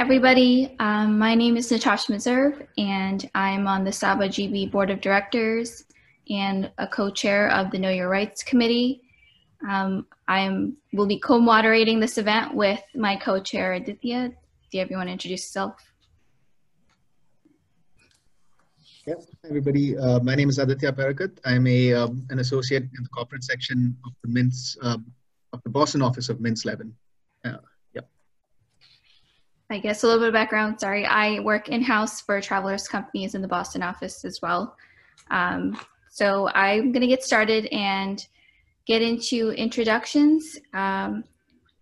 everybody. Um, my name is Natasha Meserve, and I'm on the SABA GB Board of Directors and a co-chair of the Know Your Rights Committee. Um, I will be co-moderating this event with my co-chair Aditya. Do you ever want to introduce yourself? Yes, everybody. Uh, my name is Aditya Parakat. I'm a um, an associate in the corporate section of the Mintz um, of the Boston office of Mintz Levin. Uh. I guess a little bit of background. Sorry, I work in house for Travelers Companies in the Boston office as well. Um, so I'm going to get started and get into introductions. Um,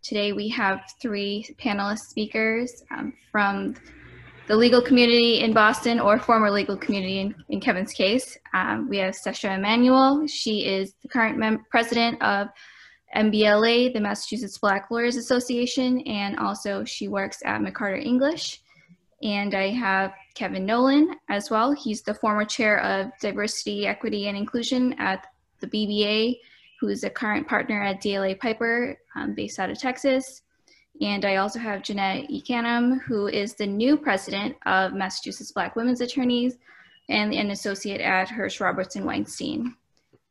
today we have three panelist speakers um, from the legal community in Boston or former legal community in, in Kevin's case. Um, we have Sesha Emanuel. She is the current president of MBLA, the Massachusetts Black Lawyers Association, and also she works at McCarter English. And I have Kevin Nolan as well. He's the former chair of diversity, equity, and inclusion at the BBA, who's a current partner at DLA Piper, um, based out of Texas. And I also have Jeanette Ekanam, who is the new president of Massachusetts Black Women's Attorneys and an associate at Hirsch Robertson Weinstein.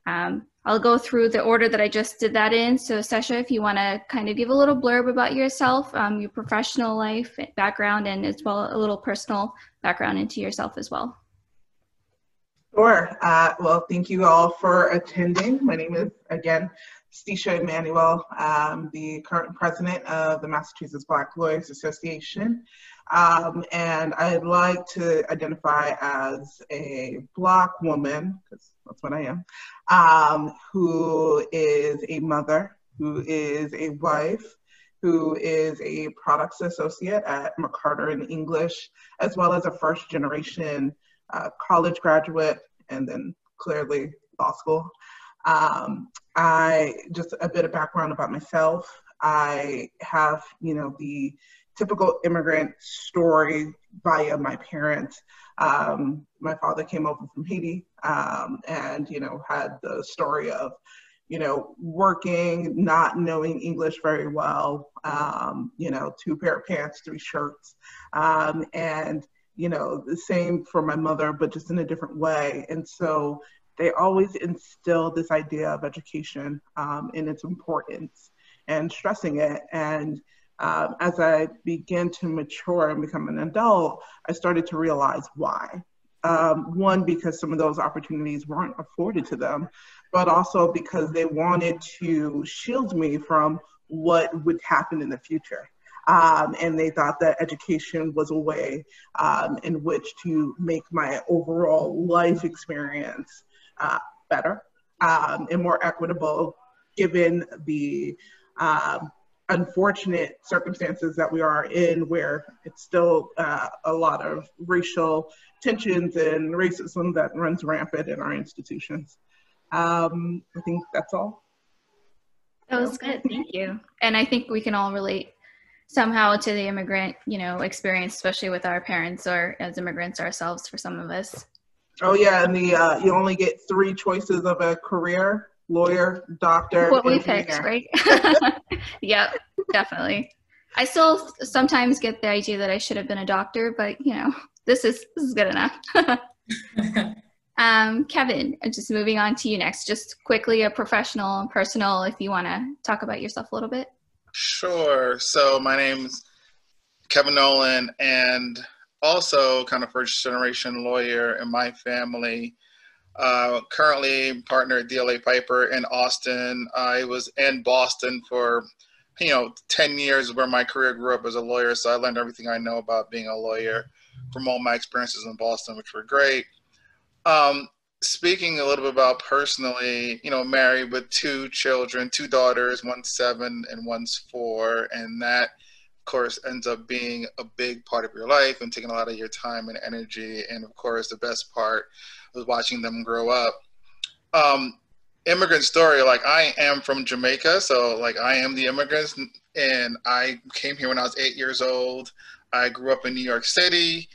Um, I'll go through the order that I just did that in. So Sesha, if you want to kind of give a little blurb about yourself, um, your professional life background, and as well a little personal background into yourself as well. Sure. Uh, well, thank you all for attending. My name is, again, Stisha Emanuel, um, the current president of the Massachusetts Black Lawyers Association. Um, and I'd like to identify as a Black woman, because that's what I am, um, who is a mother, who is a wife, who is a products associate at McCarter & English, as well as a first generation uh, college graduate, and then clearly law school. Um, I just a bit of background about myself. I have, you know, the typical immigrant story via my parents. Um, my father came over from Haiti um, and, you know, had the story of, you know, working, not knowing English very well, um, you know, two pair of pants, three shirts. Um, and, you know, the same for my mother, but just in a different way. And so they always instill this idea of education um, and its importance and stressing it. And um, as I began to mature and become an adult, I started to realize why. Um, one, because some of those opportunities weren't afforded to them, but also because they wanted to shield me from what would happen in the future. Um, and they thought that education was a way um, in which to make my overall life experience uh, better um, and more equitable given the um, unfortunate circumstances that we are in where it's still uh, a lot of racial tensions and racism that runs rampant in our institutions. Um, I think that's all. That was good, thank you. And I think we can all relate somehow to the immigrant, you know, experience, especially with our parents or as immigrants ourselves for some of us. Oh yeah, and the uh, you only get three choices of a career: lawyer, doctor. What we picked, right? yep, definitely. I still sometimes get the idea that I should have been a doctor, but you know, this is this is good enough. um, Kevin, just moving on to you next. Just quickly, a professional and personal, if you want to talk about yourself a little bit. Sure. So my name's Kevin Nolan, and also kind of first generation lawyer in my family. Uh, currently partner at DLA Piper in Austin. I was in Boston for, you know, 10 years where my career grew up as a lawyer. So I learned everything I know about being a lawyer from all my experiences in Boston, which were great. Um, speaking a little bit about personally, you know, married with two children, two daughters, one's seven and one's four. And that of course ends up being a big part of your life and taking a lot of your time and energy and of course the best part was watching them grow up. Um, immigrant story like i am from jamaica so like i am the immigrant and i came here when i was eight years old. I grew up in new york city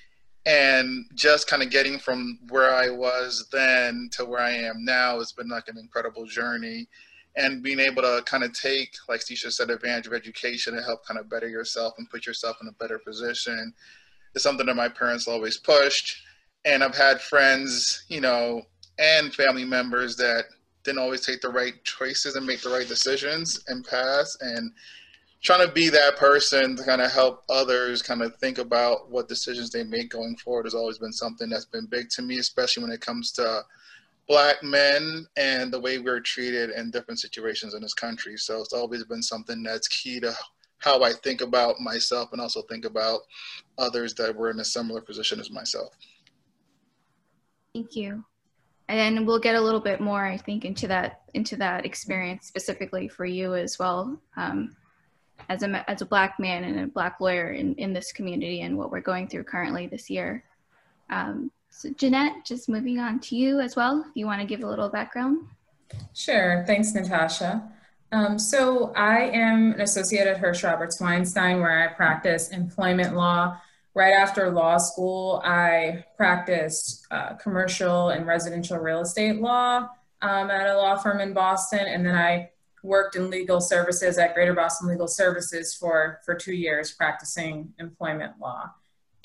and just kind of getting from where i was then to where i am now has been like an incredible journey. And being able to kind of take, like Stisha said, advantage of education and help kind of better yourself and put yourself in a better position is something that my parents always pushed. And I've had friends, you know, and family members that didn't always take the right choices and make the right decisions and pass. And trying to be that person to kind of help others kind of think about what decisions they make going forward has always been something that's been big to me, especially when it comes to black men and the way we're treated in different situations in this country. So it's always been something that's key to how I think about myself and also think about others that were in a similar position as myself. Thank you. And we'll get a little bit more, I think, into that into that experience specifically for you as well, um, as a as a black man and a black lawyer in in this community and what we're going through currently this year. Um, so Jeanette, just moving on to you as well, if you want to give a little background. Sure, thanks Natasha. Um, so I am an associate at Hirsch Roberts Weinstein where I practice employment law. Right after law school, I practiced uh, commercial and residential real estate law um, at a law firm in Boston. And then I worked in legal services at Greater Boston Legal Services for, for two years practicing employment law.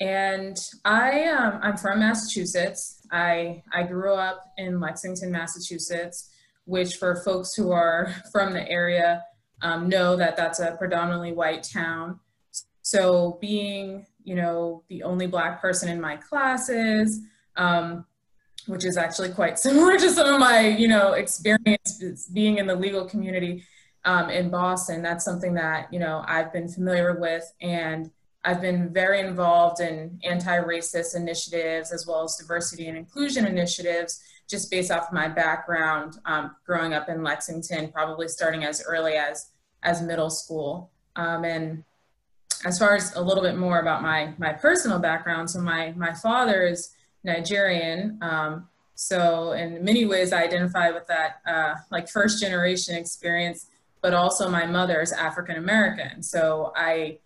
And I, um, I'm from Massachusetts. I, I grew up in Lexington, Massachusetts, which for folks who are from the area um, know that that's a predominantly white town. So being, you know, the only black person in my classes, um, which is actually quite similar to some of my, you know, experience being in the legal community um, in Boston. That's something that, you know, I've been familiar with and I've been very involved in anti-racist initiatives as well as diversity and inclusion initiatives just based off of my background um, growing up in Lexington, probably starting as early as, as middle school. Um, and as far as a little bit more about my, my personal background, so my, my father is Nigerian. Um, so in many ways I identify with that uh, like first generation experience, but also my mother is African American. So I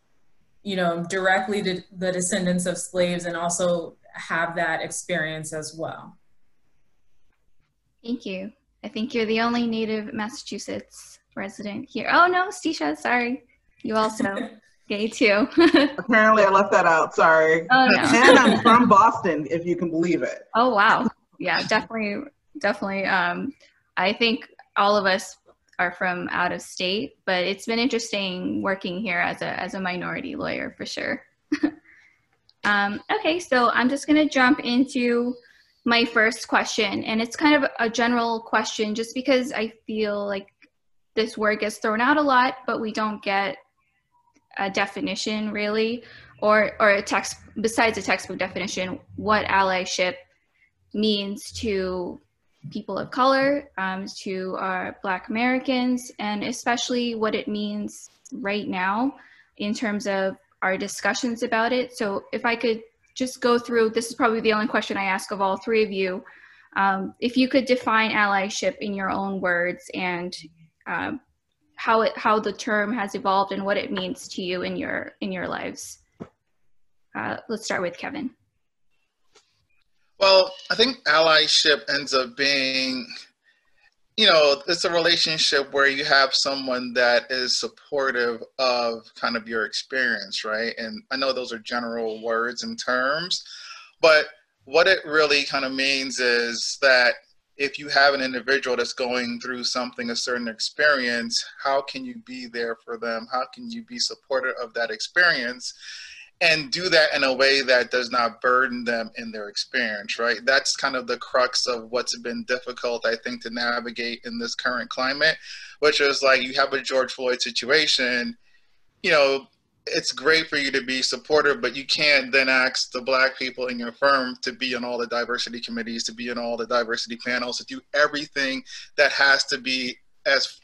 you know, directly to the descendants of slaves and also have that experience as well. Thank you. I think you're the only native Massachusetts resident here. Oh no, Stisha, sorry. You also gay too. Apparently I left that out, sorry. Oh, no. and I'm from Boston, if you can believe it. Oh wow. Yeah, definitely, definitely. Um, I think all of us are from out of state, but it's been interesting working here as a, as a minority lawyer for sure. um, okay, so I'm just gonna jump into my first question and it's kind of a general question just because I feel like this word gets thrown out a lot, but we don't get a definition really or, or a text besides a textbook definition, what allyship means to people of color, um, to our Black Americans, and especially what it means right now in terms of our discussions about it. So if I could just go through, this is probably the only question I ask of all three of you. Um, if you could define allyship in your own words and um, how it how the term has evolved and what it means to you in your in your lives. Uh, let's start with Kevin. Well, I think allyship ends up being, you know, it's a relationship where you have someone that is supportive of kind of your experience, right? And I know those are general words and terms, but what it really kind of means is that if you have an individual that's going through something, a certain experience, how can you be there for them? How can you be supportive of that experience? and do that in a way that does not burden them in their experience, right? That's kind of the crux of what's been difficult, I think, to navigate in this current climate, which is like you have a George Floyd situation, you know, it's great for you to be supportive, but you can't then ask the black people in your firm to be on all the diversity committees, to be on all the diversity panels, to do everything that has to be as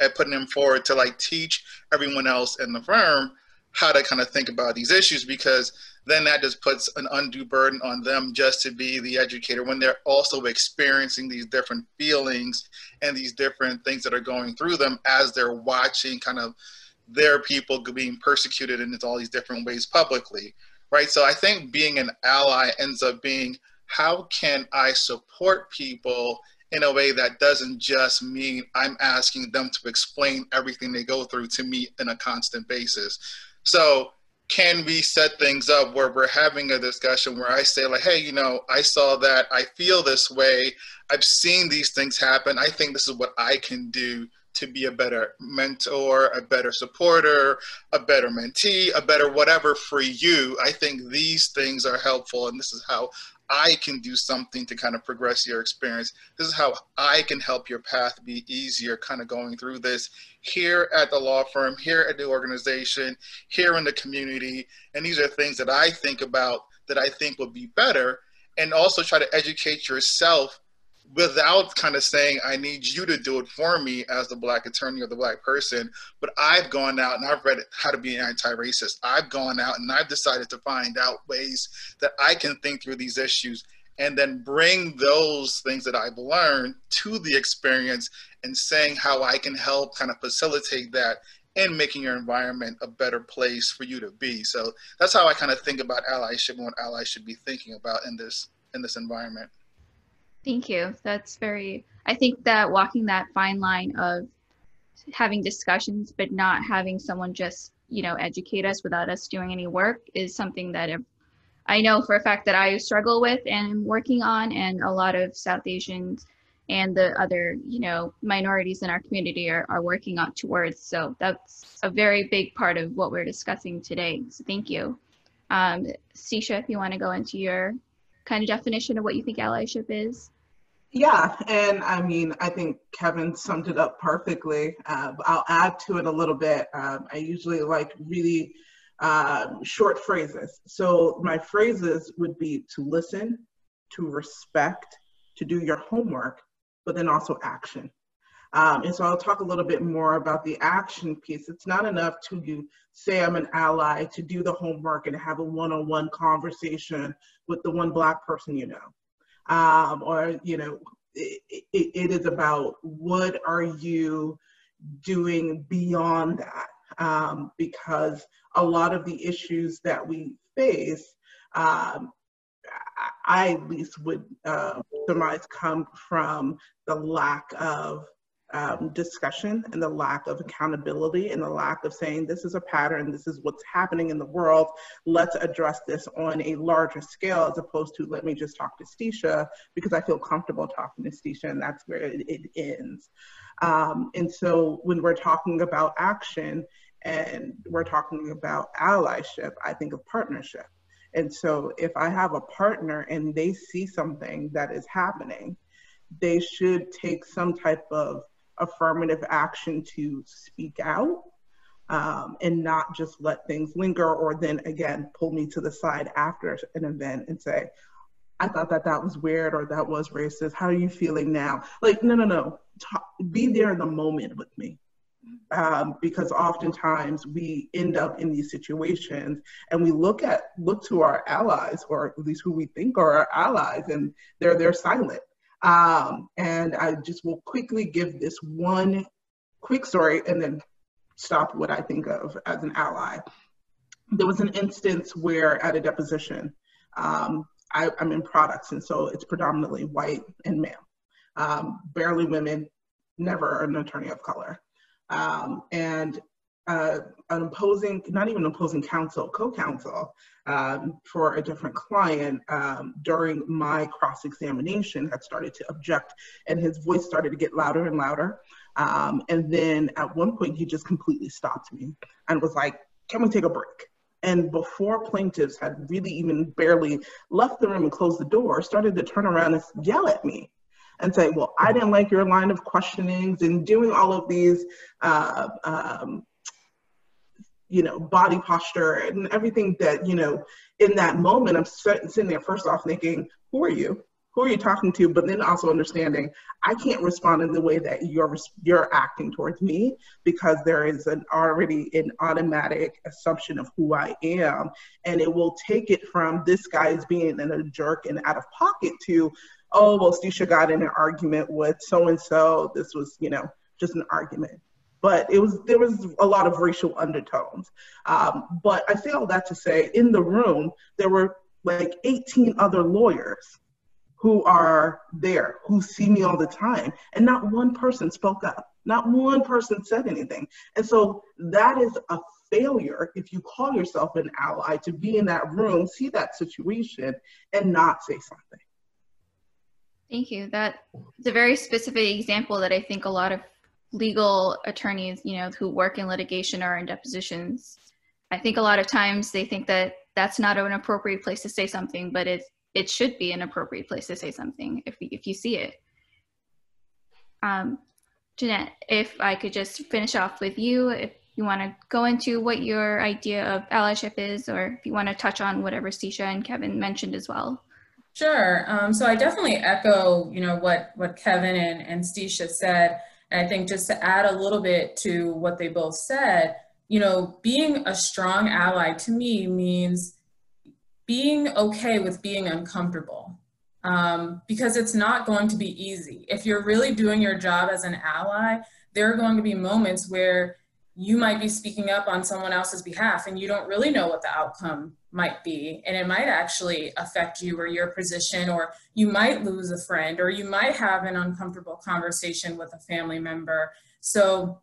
at putting them forward to like teach everyone else in the firm how to kind of think about these issues because then that just puts an undue burden on them just to be the educator when they're also experiencing these different feelings and these different things that are going through them as they're watching kind of their people being persecuted in all these different ways publicly right so i think being an ally ends up being how can i support people in a way that doesn't just mean I'm asking them to explain everything they go through to me in a constant basis. So can we set things up where we're having a discussion where I say like, hey, you know, I saw that, I feel this way, I've seen these things happen. I think this is what I can do to be a better mentor, a better supporter, a better mentee, a better whatever for you. I think these things are helpful, and this is how I can do something to kind of progress your experience. This is how I can help your path be easier, kind of going through this here at the law firm, here at the organization, here in the community. And these are things that I think about that I think would be better. And also try to educate yourself without kind of saying i need you to do it for me as the black attorney or the black person but i've gone out and i've read how to be an anti-racist. I've gone out and i've decided to find out ways that i can think through these issues and then bring those things that i've learned to the experience and saying how i can help kind of facilitate that and making your environment a better place for you to be. So that's how i kind of think about allyship and what allies should be thinking about in this in this environment Thank you. That's very, I think that walking that fine line of having discussions, but not having someone just, you know, educate us without us doing any work is something that I know for a fact that I struggle with and am working on, and a lot of South Asians and the other, you know, minorities in our community are, are working on towards. So that's a very big part of what we're discussing today. So thank you. Um, Stisha, if you want to go into your kind of definition of what you think allyship is. Yeah, and I mean, I think Kevin summed it up perfectly. Uh, I'll add to it a little bit. Um, I usually like really uh, short phrases. So my phrases would be to listen, to respect, to do your homework, but then also action. Um, and so I'll talk a little bit more about the action piece. It's not enough to you say I'm an ally, to do the homework and have a one-on-one conversation with the one black person you know um, or you know it, it, it is about what are you doing beyond that um, because a lot of the issues that we face um, I at least would uh, surmise come from the lack of um, discussion and the lack of accountability and the lack of saying this is a pattern, this is what's happening in the world, let's address this on a larger scale as opposed to let me just talk to Stisha because I feel comfortable talking to Stisha and that's where it, it ends. Um, and so when we're talking about action and we're talking about allyship, I think of partnership. And so if I have a partner and they see something that is happening, they should take some type of affirmative action to speak out um, and not just let things linger or then again pull me to the side after an event and say, I thought that that was weird or that was racist. How are you feeling now? Like, no, no, no. Talk, be there in the moment with me. Um, because oftentimes we end up in these situations and we look at look to our allies or at least who we think are our allies and they're they're silent um, and I just will quickly give this one quick story and then stop what I think of as an ally. There was an instance where at a deposition, um, I, am in products, and so it's predominantly white and male. Um, barely women, never an attorney of color. Um, and uh, an opposing, not even opposing counsel, co-counsel um, for a different client um, during my cross-examination had started to object and his voice started to get louder and louder. Um, and then at one point he just completely stopped me and was like, can we take a break? And before plaintiffs had really even barely left the room and closed the door, started to turn around and yell at me and say, well, I didn't like your line of questionings and doing all of these uh, um, you know, body posture and everything that, you know, in that moment, I'm sitting there first off thinking, who are you? Who are you talking to? But then also understanding I can't respond in the way that you're you're acting towards me because there is an already an automatic assumption of who I am, and it will take it from this guy is being a jerk and out of pocket to, oh well, Stisha got in an argument with so and so. This was you know just an argument but it was there was a lot of racial undertones. Um, but I say all that to say, in the room there were like 18 other lawyers who are there, who see me all the time, and not one person spoke up. Not one person said anything. And so that is a failure if you call yourself an ally to be in that room, see that situation, and not say something. Thank you. That's a very specific example that I think a lot of legal attorneys, you know, who work in litigation or in depositions, I think a lot of times they think that that's not an appropriate place to say something, but it it should be an appropriate place to say something if if you see it. Um, Jeanette, if I could just finish off with you, if you want to go into what your idea of allyship is, or if you want to touch on whatever Stisha and Kevin mentioned as well. Sure. Um, so I definitely echo, you know, what what Kevin and, and Stisha said. And I think just to add a little bit to what they both said, you know, being a strong ally to me means being okay with being uncomfortable um, because it's not going to be easy. If you're really doing your job as an ally, there are going to be moments where you might be speaking up on someone else's behalf and you don't really know what the outcome might be. And it might actually affect you or your position or you might lose a friend or you might have an uncomfortable conversation with a family member. So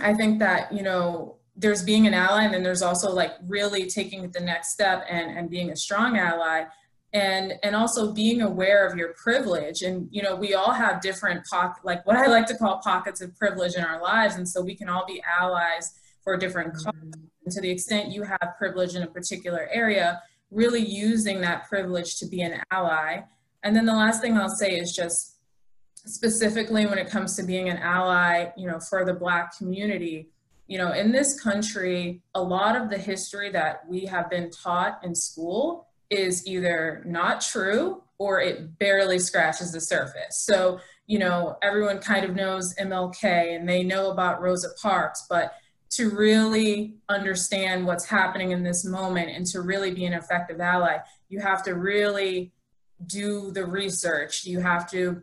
i think that you know there's being an ally and then there's also like really taking the next step and, and being a strong ally and and also being aware of your privilege. And you know we all have different pock like what i like to call pockets of privilege in our lives. And so we can all be allies for different causes mm-hmm. and to the extent you have privilege in a particular area really using that privilege to be an ally. And then the last thing i'll say is just specifically when it comes to being an ally you know for the black community you know, in this country, a lot of the history that we have been taught in school is either not true or it barely scratches the surface. So, you know, everyone kind of knows MLK and they know about Rosa Parks, but to really understand what's happening in this moment and to really be an effective ally, you have to really do the research. You have to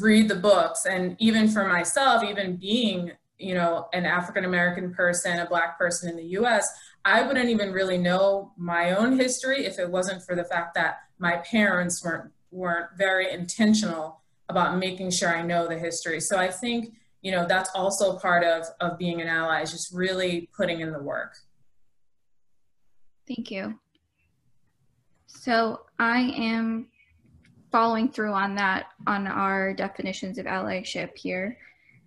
read the books. And even for myself, even being you know, an African American person, a black person in the US, I wouldn't even really know my own history if it wasn't for the fact that my parents weren't weren't very intentional about making sure I know the history. So I think, you know, that's also part of of being an ally is just really putting in the work. Thank you. So I am following through on that on our definitions of allyship here.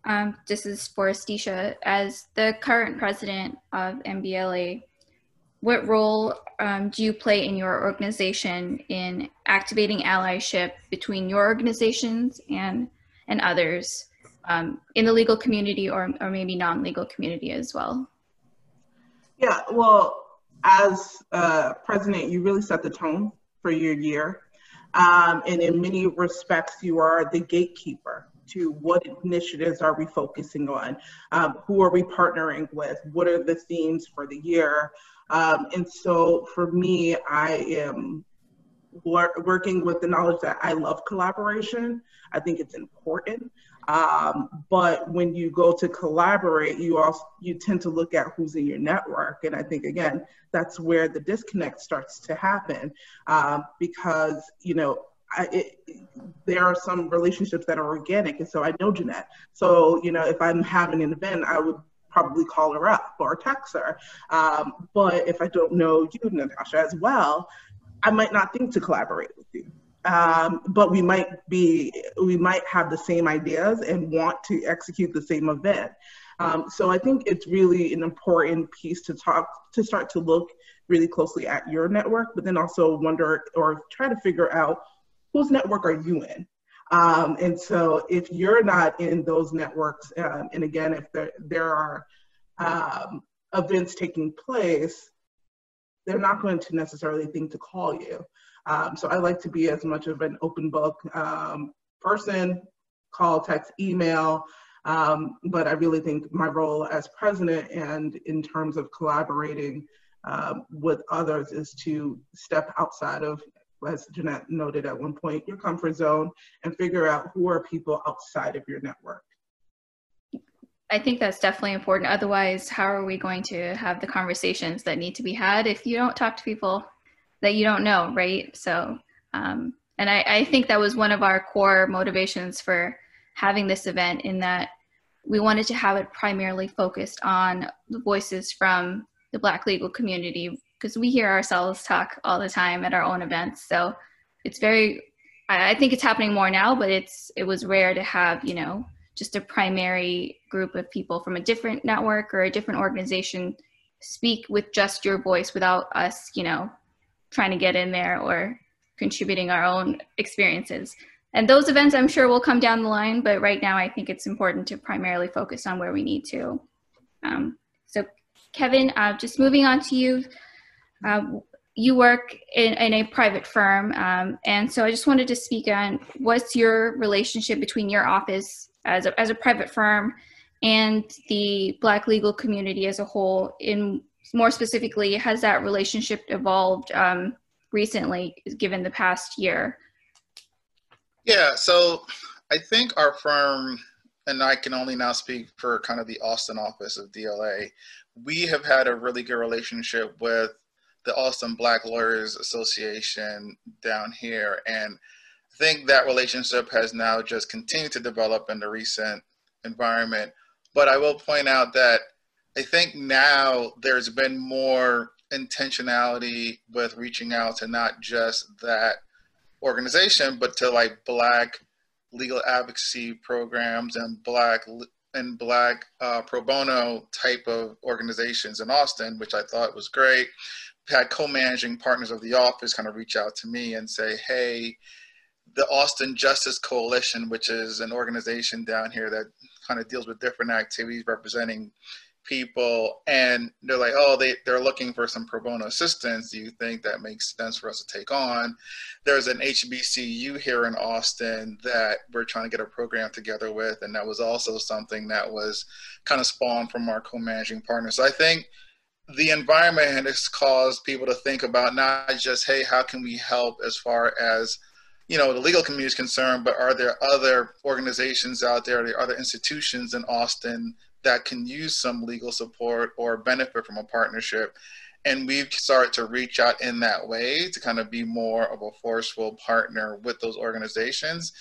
Um, this is for Stisha. As the current president of MBLA, what role um, do you play in your organization in activating allyship between your organizations and, and others um, in the legal community or, or maybe non-legal community as well? Yeah, well, as uh, president, you really set the tone for your year. Um, and in many respects, you are the gatekeeper to what initiatives are we focusing on? Um, who are we partnering with? What are the themes for the year? Um, and so for me, I am wor working with the knowledge that I love collaboration. I think it's important. Um, but when you go to collaborate, you also you tend to look at who's in your network, and I think again that's where the disconnect starts to happen um, because you know I, it, there are some relationships that are organic, and so I know Jeanette. So you know, if I'm having an event, I would probably call her up or text her. Um, but if I don't know you, Natasha, as well, I might not think to collaborate with you. Um, but we might be, we might have the same ideas and want to execute the same event. Um, so I think it's really an important piece to talk, to start to look really closely at your network, but then also wonder or try to figure out whose network are you in? Um, and so if you're not in those networks, um, and again, if there, there are um, events taking place, they're not going to necessarily think to call you. Um, so I like to be as much of an open book um, person, call, text, email, um, but I really think my role as president and in terms of collaborating with others is to step outside of as Jeanette noted at one point, your comfort zone and figure out who are people outside of your network. I think that's definitely important. Otherwise, how are we going to have the conversations that need to be had if you don't talk to people that you don't know, right? So um, And I, I think that was one of our core motivations for having this event in that we wanted to have it primarily focused on the voices from the Black legal community because we hear ourselves talk all the time at our own events. So it's very, I think it's happening more now, but it's it was rare to have you know just a primary group of people from a different network or a different organization speak with just your voice without us, you know, trying to get in there or contributing our own experiences. And those events I'm sure will come down the line, but right now I think it's important to primarily focus on where we need to. Um, so Kevin, uh, just moving on to you. Uh, you work in, in, a private firm, um, and so I just wanted to speak on what's your relationship between your office as a, as a private firm and the Black legal community as a whole. In more specifically, has that relationship evolved um, recently, given the past year? Yeah, so I think our firm, and I can only now speak for kind of the Austin office of DLA, we have had a really good relationship with the Austin Black Lawyers Association down here. And I think that relationship has now just continued to develop in the recent environment. But I will point out that I think now there's been more intentionality with reaching out to not just that organization, but to like Black legal advocacy programs and Black and Black uh, pro bono type of organizations in Austin, which I thought was great. Had co-managing partners of the office kind of reach out to me and say, "Hey, the Austin Justice Coalition, which is an organization down here that kind of deals with different activities representing people and they're like oh they, they're looking for some pro bono assistance. Do you think that makes sense for us to take on? There's an hbcu here in austin that we're trying to get a program together with and that was also something that was kind of spawned from our co-managing partners. So i think the environment has caused people to think about not just hey how can we help as far as you know the legal community is concerned, but are there other organizations out there, are there other institutions in Austin that can use some legal support or benefit from a partnership? And we've started to reach out in that way to kind of be more of a forceful partner with those organizations.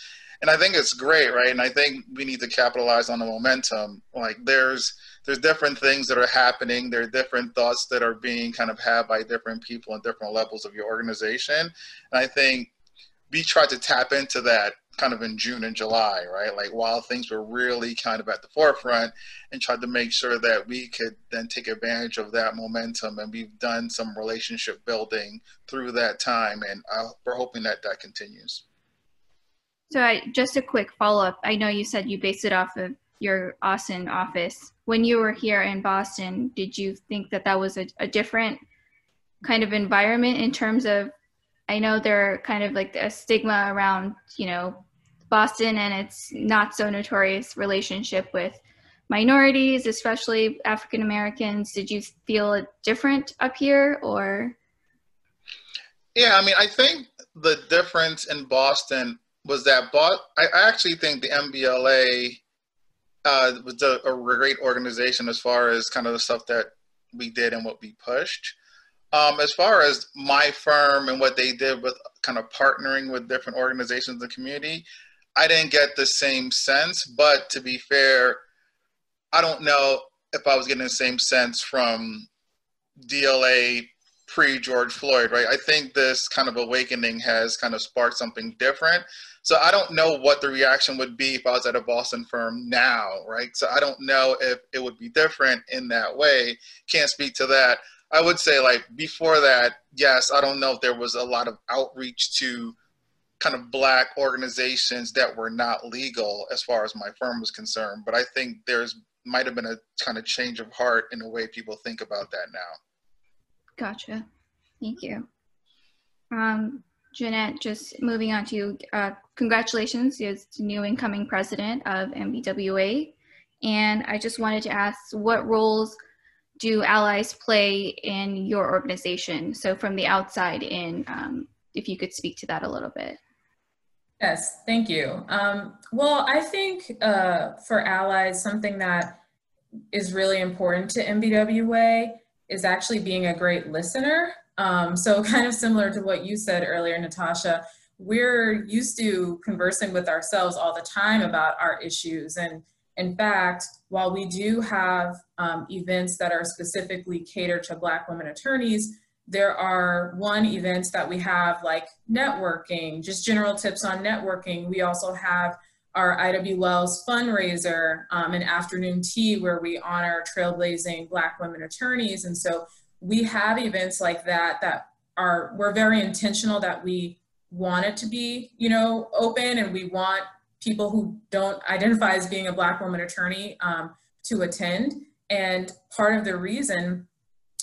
And I think it's great, right? And I think we need to capitalize on the momentum. Like there's there's different things that are happening. There are different thoughts that are being kind of had by different people in different levels of your organization. And I think we tried to tap into that kind of in June and July, right? Like while things were really kind of at the forefront and tried to make sure that we could then take advantage of that momentum. And we've done some relationship building through that time. And uh, we're hoping that that continues. So I, just a quick follow up. I know you said you based it off of your Austin office. When you were here in Boston, did you think that that was a, a different kind of environment in terms of I know there kind of like a stigma around, you know, Boston and its not so notorious relationship with minorities, especially African Americans. Did you feel it different up here or? Yeah, I mean, I think the difference in Boston was that Bo- I actually think the MBLA uh, was a, a great organization as far as kind of the stuff that we did and what we pushed. Um, as far as my firm and what they did with kind of partnering with different organizations in the community, I didn't get the same sense. But to be fair, I don't know if I was getting the same sense from DLA pre George Floyd, right? I think this kind of awakening has kind of sparked something different. So I don't know what the reaction would be if I was at a Boston firm now, right? So I don't know if it would be different in that way. Can't speak to that. I would say like before that, yes, I don't know if there was a lot of outreach to kind of black organizations that were not legal as far as my firm was concerned, but I think there's might have been a kind of change of heart in the way people think about that now. Gotcha. Thank you. Um, Jeanette, just moving on to you, uh, congratulations as new incoming president of MBWA. And I just wanted to ask what roles do allies play in your organization? So from the outside in, um, if you could speak to that a little bit. Yes, thank you. Um, well, I think uh, for allies, something that is really important to MBWA is actually being a great listener. Um, so kind of similar to what you said earlier, Natasha, we're used to conversing with ourselves all the time about our issues. And in fact, while we do have um, events that are specifically catered to Black women attorneys, there are one events that we have like networking, just general tips on networking. We also have our Ida B. Wells fundraiser, um, an afternoon tea where we honor trailblazing Black women attorneys. And so we have events like that that are, we're very intentional that we want it to be, you know, open and we want people who don't identify as being a Black woman attorney um, to attend. And part of the reason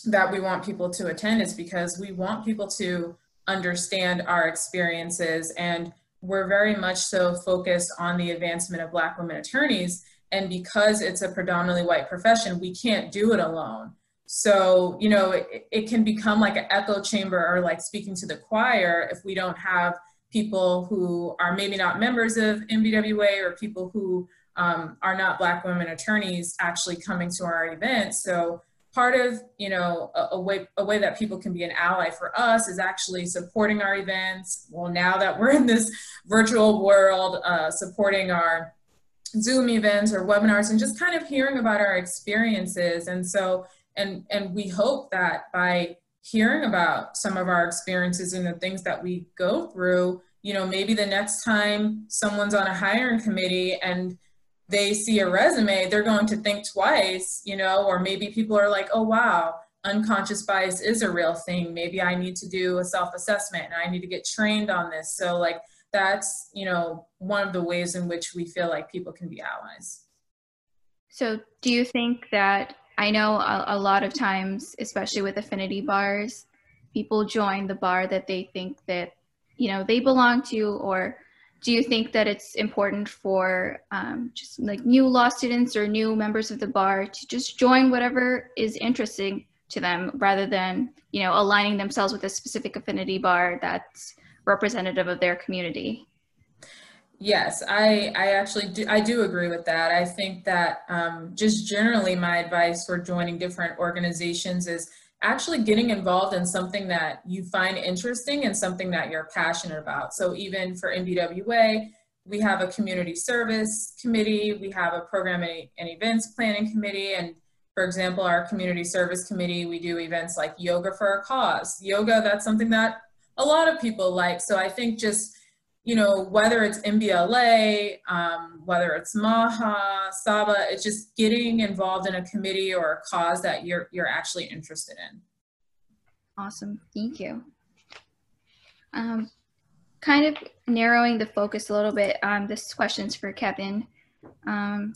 that we want people to attend is because we want people to understand our experiences and we're very much so focused on the advancement of Black women attorneys. And because it's a predominantly white profession, we can't do it alone. So, you know, it, it can become like an echo chamber or like speaking to the choir if we don't have people who are maybe not members of MBWA or people who um, are not Black women attorneys actually coming to our events. So part of you know a, a, way a way that people can be an ally for us is actually supporting our events. Well, now that we're in this virtual world, uh, supporting our Zoom events or webinars and just kind of hearing about our experiences. And so and and we hope that by hearing about some of our experiences and the things that we go through you know maybe the next time someone's on a hiring committee and they see a resume they're going to think twice you know or maybe people are like oh wow unconscious bias is a real thing. Maybe i need to do a self-assessment and i need to get trained on this. So like that's you know one of the ways in which we feel like people can be allies. So do you think that I know a, a lot of times, especially with affinity bars, people join the bar that they think that you know they belong to or do you think that it's important for um, just like new law students or new members of the bar to just join whatever is interesting to them rather than you know aligning themselves with a specific affinity bar that's representative of their community Yes, I, I actually do, I do agree with that. I think that um, just generally my advice for joining different organizations is actually getting involved in something that you find interesting and something that you're passionate about. So even for MBWA, we have a community service committee, we have a program and events planning committee, and for example, our community service committee, we do events like yoga for a cause. Yoga, that's something that a lot of people like. So I think just you know, whether it's MBLA, um, whether it's MAHA, SABA, it's just getting involved in a committee or a cause that you're, you're actually interested in. Awesome, thank you. Um, kind of narrowing the focus a little bit, um, this question's for Kevin. Um,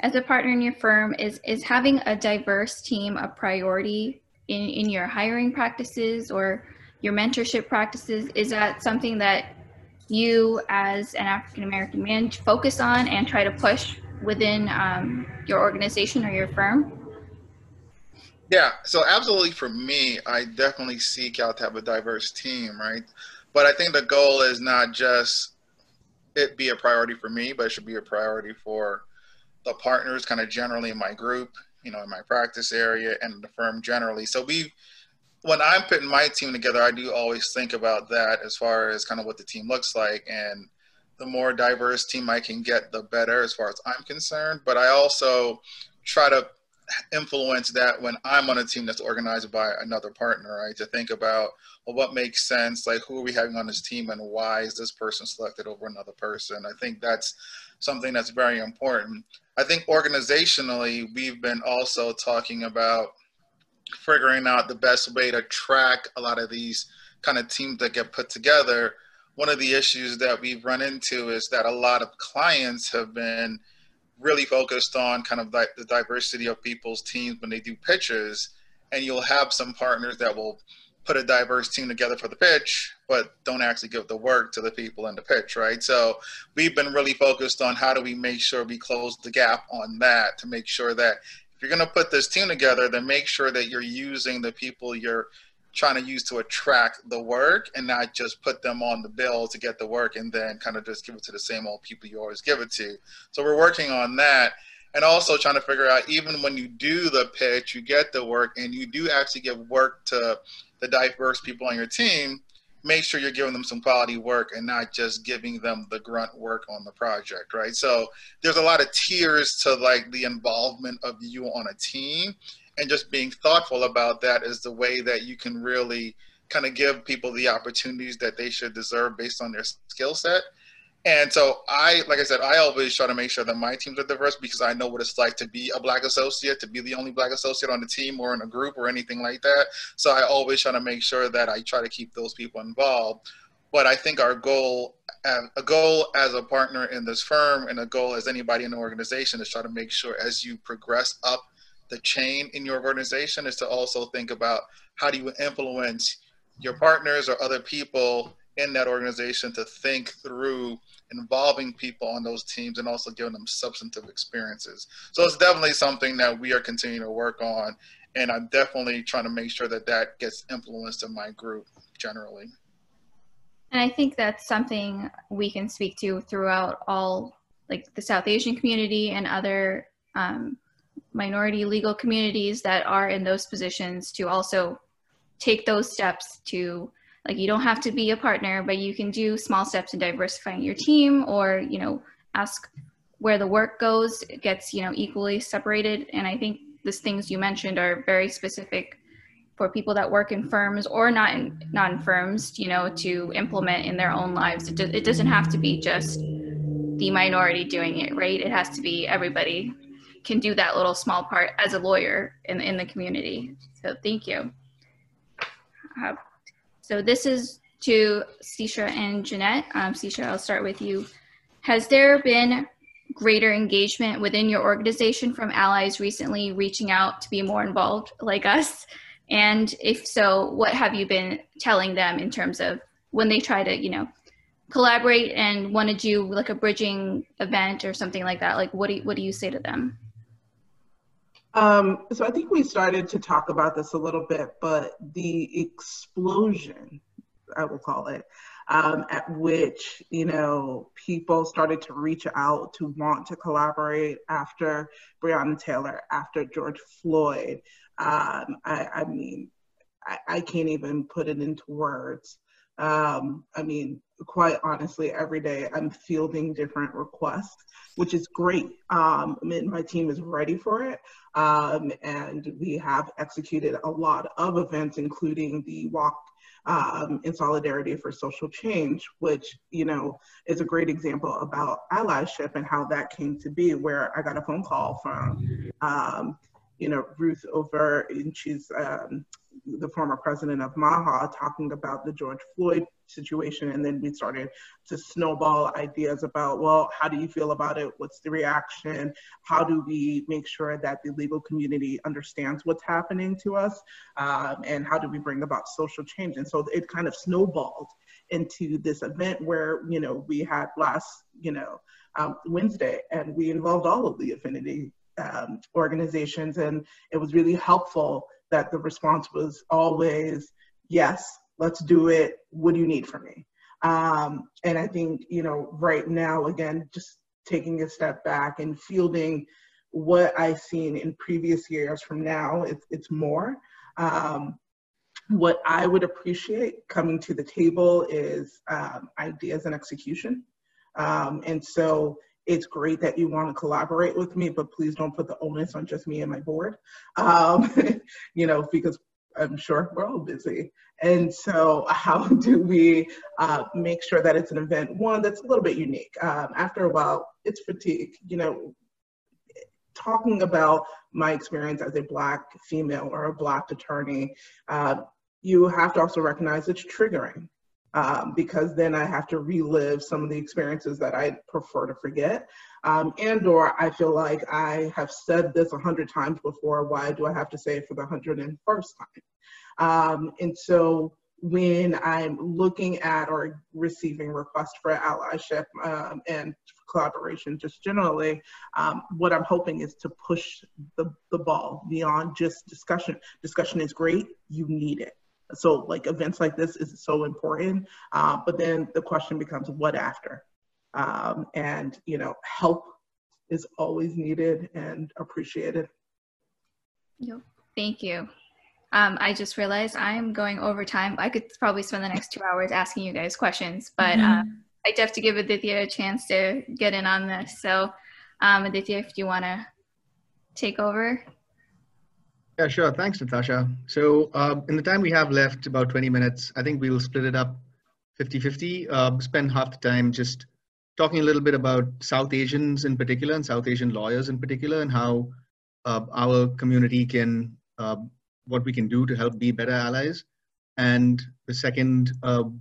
as a partner in your firm, is, is having a diverse team a priority in, in your hiring practices or your mentorship practices? Is that something that you as an African American man focus on and try to push within um, your organization or your firm? Yeah, so absolutely for me, I definitely seek out to have a diverse team, right? But I think the goal is not just it be a priority for me, but it should be a priority for the partners kind of generally in my group, you know, in my practice area and the firm generally. So we when I'm putting my team together, I do always think about that as far as kind of what the team looks like. And the more diverse team I can get, the better as far as I'm concerned. But I also try to influence that when I'm on a team that's organized by another partner, right? To think about, well, what makes sense? Like, who are we having on this team and why is this person selected over another person? I think that's something that's very important. I think organizationally, we've been also talking about figuring out the best way to track a lot of these kind of teams that get put together. One of the issues that we've run into is that a lot of clients have been really focused on kind of the, the diversity of people's teams when they do pitches. And you'll have some partners that will put a diverse team together for the pitch, but don't actually give the work to the people in the pitch, right? So we've been really focused on how do we make sure we close the gap on that to make sure that you're going to put this team together, then make sure that you're using the people you're trying to use to attract the work and not just put them on the bill to get the work and then kind of just give it to the same old people you always give it to. So we're working on that and also trying to figure out even when you do the pitch, you get the work and you do actually give work to the diverse people on your team, make sure you're giving them some quality work and not just giving them the grunt work on the project, right? So there's a lot of tiers to like the involvement of you on a team and just being thoughtful about that is the way that you can really kind of give people the opportunities that they should deserve based on their skill set and so I, like I said, I always try to make sure that my teams are diverse because I know what it's like to be a black associate, to be the only black associate on the team or in a group or anything like that. So I always try to make sure that I try to keep those people involved. But I think our goal, um, a goal as a partner in this firm, and a goal as anybody in the organization is try to make sure as you progress up the chain in your organization is to also think about how do you influence your partners or other people in that organization to think through involving people on those teams and also giving them substantive experiences. So it's definitely something that we are continuing to work on. And I'm definitely trying to make sure that that gets influenced in my group generally. And I think that's something we can speak to throughout all, like the South Asian community and other um, minority legal communities that are in those positions to also take those steps to like you don't have to be a partner but you can do small steps in diversifying your team or you know ask where the work goes it gets you know equally separated. And i think these things you mentioned are very specific for people that work in firms or not in not in firms you know to implement in their own lives. It, do, it doesn't have to be just the minority doing it right? It has to be everybody can do that little small part as a lawyer in, in the community. So thank you. Uh, so this is to Sisha and Jeanette. Um, Sisha, I'll start with you. Has there been greater engagement within your organization from allies recently reaching out to be more involved like us? And if so, what have you been telling them in terms of when they try to, you know, collaborate and want to do like a bridging event or something like that? Like, what do you, what do you say to them? Um, so I think we started to talk about this a little bit, but the explosion, I will call it, um, at which you know people started to reach out to want to collaborate after Breonna Taylor, after George Floyd. Um, I, I, mean, I, I, can't even put it into words. Um, I mean, quite honestly, every day I'm fielding different requests, which is great. Um, my team is ready for it. Um, and we have executed a lot of events, including the walk um, in solidarity for social change, which, you know, is a great example about allyship and how that came to be, where I got a phone call from, um, you know, Ruth over, and she's um, the former president of MAHA talking about the George Floyd situation. And then we started to snowball ideas about, well, how do you feel about it? What's the reaction? How do we make sure that the legal community understands what's happening to us? Um, and how do we bring about social change? And so it kind of snowballed into this event where, you know, we had last, you know, um, Wednesday, and we involved all of the affinity um, organizations, and it was really helpful that the response was always, yes, let's do it. What do you need from me? Um, and I think, you know, right now, again, just taking a step back and fielding what I've seen in previous years from now, it's, it's more. Um, what I would appreciate coming to the table is um, ideas and execution. Um, and so it's great that you want to collaborate with me, but please don't put the onus on just me and my board, um, you know, because I'm sure we're all busy. And so, how do we uh, make sure that it's an event, one that's a little bit unique? Um, after a while, it's fatigue. You know, talking about my experience as a Black female or a Black attorney, uh, you have to also recognize it's triggering um, because then I have to relive some of the experiences that I prefer to forget. Um, and or I feel like I have said this a hundred times before, why do I have to say it for the 101st time? Um, and so when I'm looking at or receiving requests for allyship um, and collaboration just generally, um, what I'm hoping is to push the, the ball beyond just discussion. Discussion is great, you need it. So like events like this is so important, uh, but then the question becomes what after? Um, and you know, help is always needed and appreciated. Yep. Thank you. Um, I just realized I'm going over time. I could probably spend the next two hours asking you guys questions, but Mhm. um, I'd have to give Aditya a chance to get in on this. So, um, Aditya, if you want to take over. Yeah, sure. Thanks, Natasha. So um, in the time we have left, about 20 minutes, I think we'll split it up 50-50. Uh, spend half the time just talking a little bit about South Asians in particular and South Asian lawyers in particular and how uh, our community can, uh, what we can do to help be better allies. And the second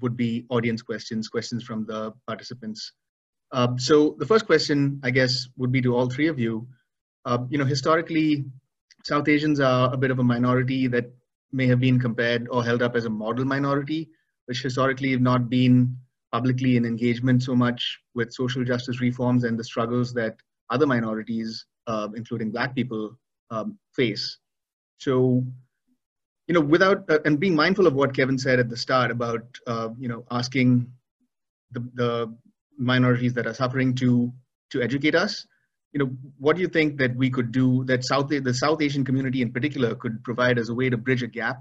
would be audience questions, questions from the participants. Um, so the first question, I guess, would be to all three of you. You know, historically, South Asians are a bit of a minority that may have been compared or held up as a model minority, which historically have not been publicly in engagement so much with social justice reforms and the struggles that other minorities, uh, including Black people, um, face. So, you know, without uh, and being mindful of what Kevin said at the start about, uh, you know, asking the, the minorities that are suffering to to educate us you know, what do you think that we could do that South the South Asian community in particular could provide as a way to bridge a gap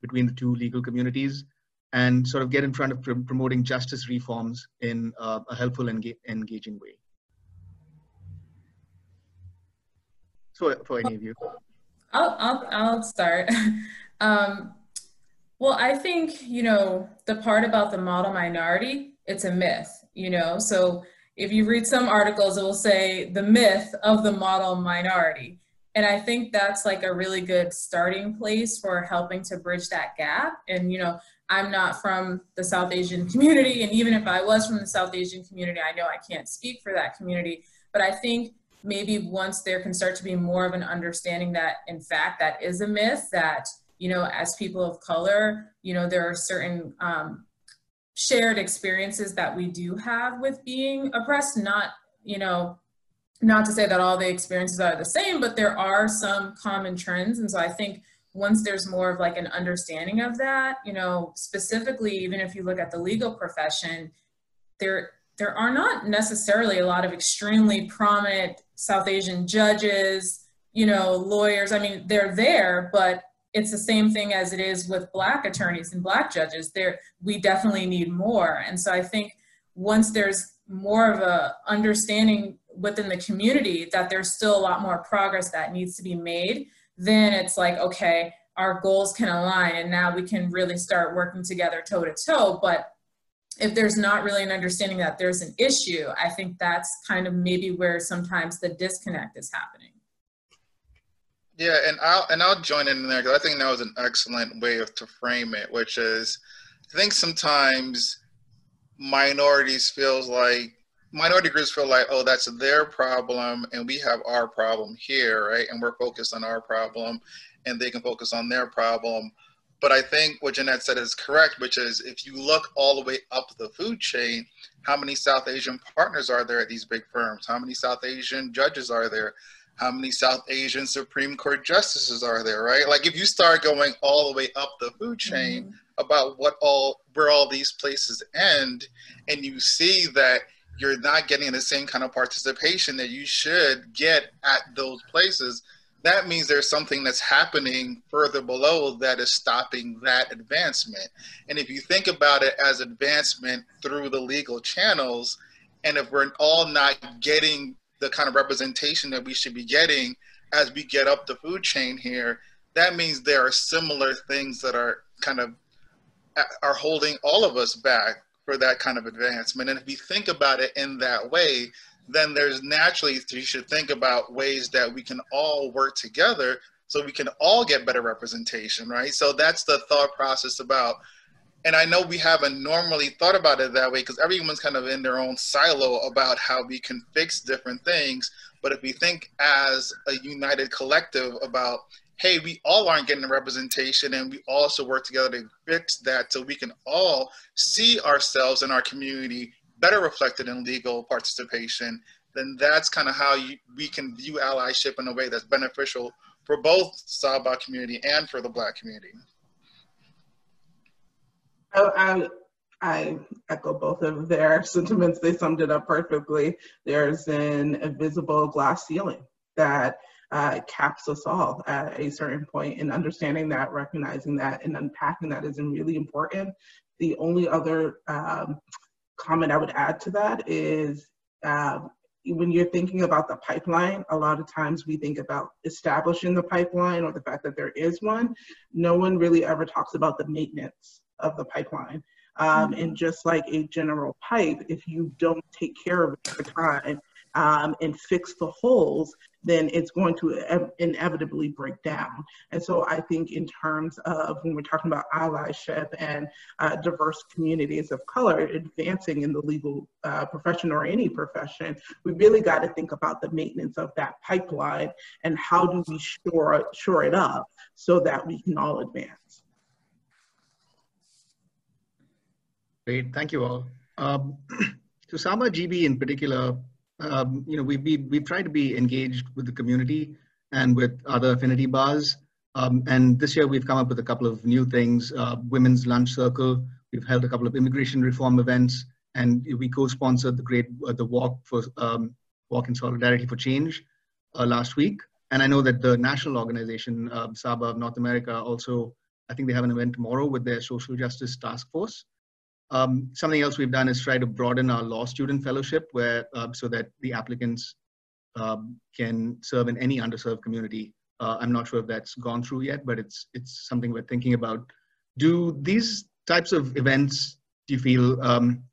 between the two legal communities and sort of get in front of pr promoting justice reforms in uh, a helpful and engaging way? So for any of you. I'll, I'll, I'll start. um, well, I think, you know, the part about the model minority, it's a myth, you know, so if you read some articles, it will say the myth of the model minority. And I think that's like a really good starting place for helping to bridge that gap. And, you know, I'm not from the South Asian community. And even if I was from the South Asian community, I know I can't speak for that community. But I think maybe once there can start to be more of an understanding that, in fact, that is a myth, that, you know, as people of color, you know, there are certain um, shared experiences that we do have with being oppressed not you know not to say that all the experiences are the same but there are some common trends. And so i think once there's more of like an understanding of that you know specifically even if you look at the legal profession there there are not necessarily a lot of extremely prominent south asian judges you know lawyers. I mean they're there but it's the same thing as it is with black attorneys and black judges. There we definitely need more. And so i think once there's more of a understanding within the community that there's still a lot more progress that needs to be made then it's like okay our goals can align and now we can really start working together toe to toe. But if there's not really an understanding that there's an issue i think that's kind of maybe where sometimes the disconnect is happening yeah, and I'll and I'll join in there because I think that was an excellent way of to frame it, which is I think sometimes minorities feels like minority groups feel like oh that's their problem and we have our problem here right? And we're focused on our problem and they can focus on their problem. But i think what jeanette said is correct which is if you look all the way up the food chain how many south asian partners are there at these big firms? How many south asian judges are there how many South Asian Supreme Court justices are there, right? Like if you start going all the way up the food chain mm-hmm. about what all where all these places end, and you see that you're not getting the same kind of participation that you should get at those places, that means there's something that's happening further below that is stopping that advancement. And if you think about it as advancement through the legal channels, and if we're all not getting the kind of representation that we should be getting as we get up the food chain here, that means there are similar things that are kind of are holding all of us back for that kind of advancement. And if we think about it in that way, then there's naturally you should think about ways that we can all work together so we can all get better representation, right? So that's the thought process about and I know we haven't normally thought about it that way because everyone's kind of in their own silo about how we can fix different things. But if we think as a united collective about, hey, we all aren't getting the representation and we also work together to fix that so we can all see ourselves and our community better reflected in legal participation, then that's kind of how you, we can view allyship in a way that's beneficial for both SABA community and for the Black community. I, I echo both of their sentiments. They summed it up perfectly. There's an invisible glass ceiling that uh, caps us all at a certain point and understanding that, recognizing that, and unpacking that is really important. The only other um, comment I would add to that is um, when you're thinking about the pipeline, a lot of times we think about establishing the pipeline or the fact that there is one. No one really ever talks about the maintenance of the pipeline. Um, mm-hmm. And just like a general pipe, if you don't take care of it over time um, and fix the holes, then it's going to inevitably break down. And so I think in terms of when we're talking about allyship and uh, diverse communities of color advancing in the legal uh, profession or any profession, we really got to think about the maintenance of that pipeline and how do we shore, shore it up so that we can all advance. Great, thank you all. Um, so SABA GB in particular um, you know, we've, we, we've tried to be engaged with the community and with other affinity bars. Um, and this year we've come up with a couple of new things, uh, Women's Lunch Circle. We've held a couple of immigration reform events and we co-sponsored the great, uh, the walk for, um, walk in solidarity for change uh, last week. And I know that the national organization, uh, SABA of North America also, I think they have an event tomorrow with their social justice task force. Um, something else we've done is try to broaden our law student fellowship where uh, so that the applicants um, can serve in any underserved community. Uh, I'm not sure if that's gone through yet, but it's it's something we're thinking about. Do these types of events, do you feel, um,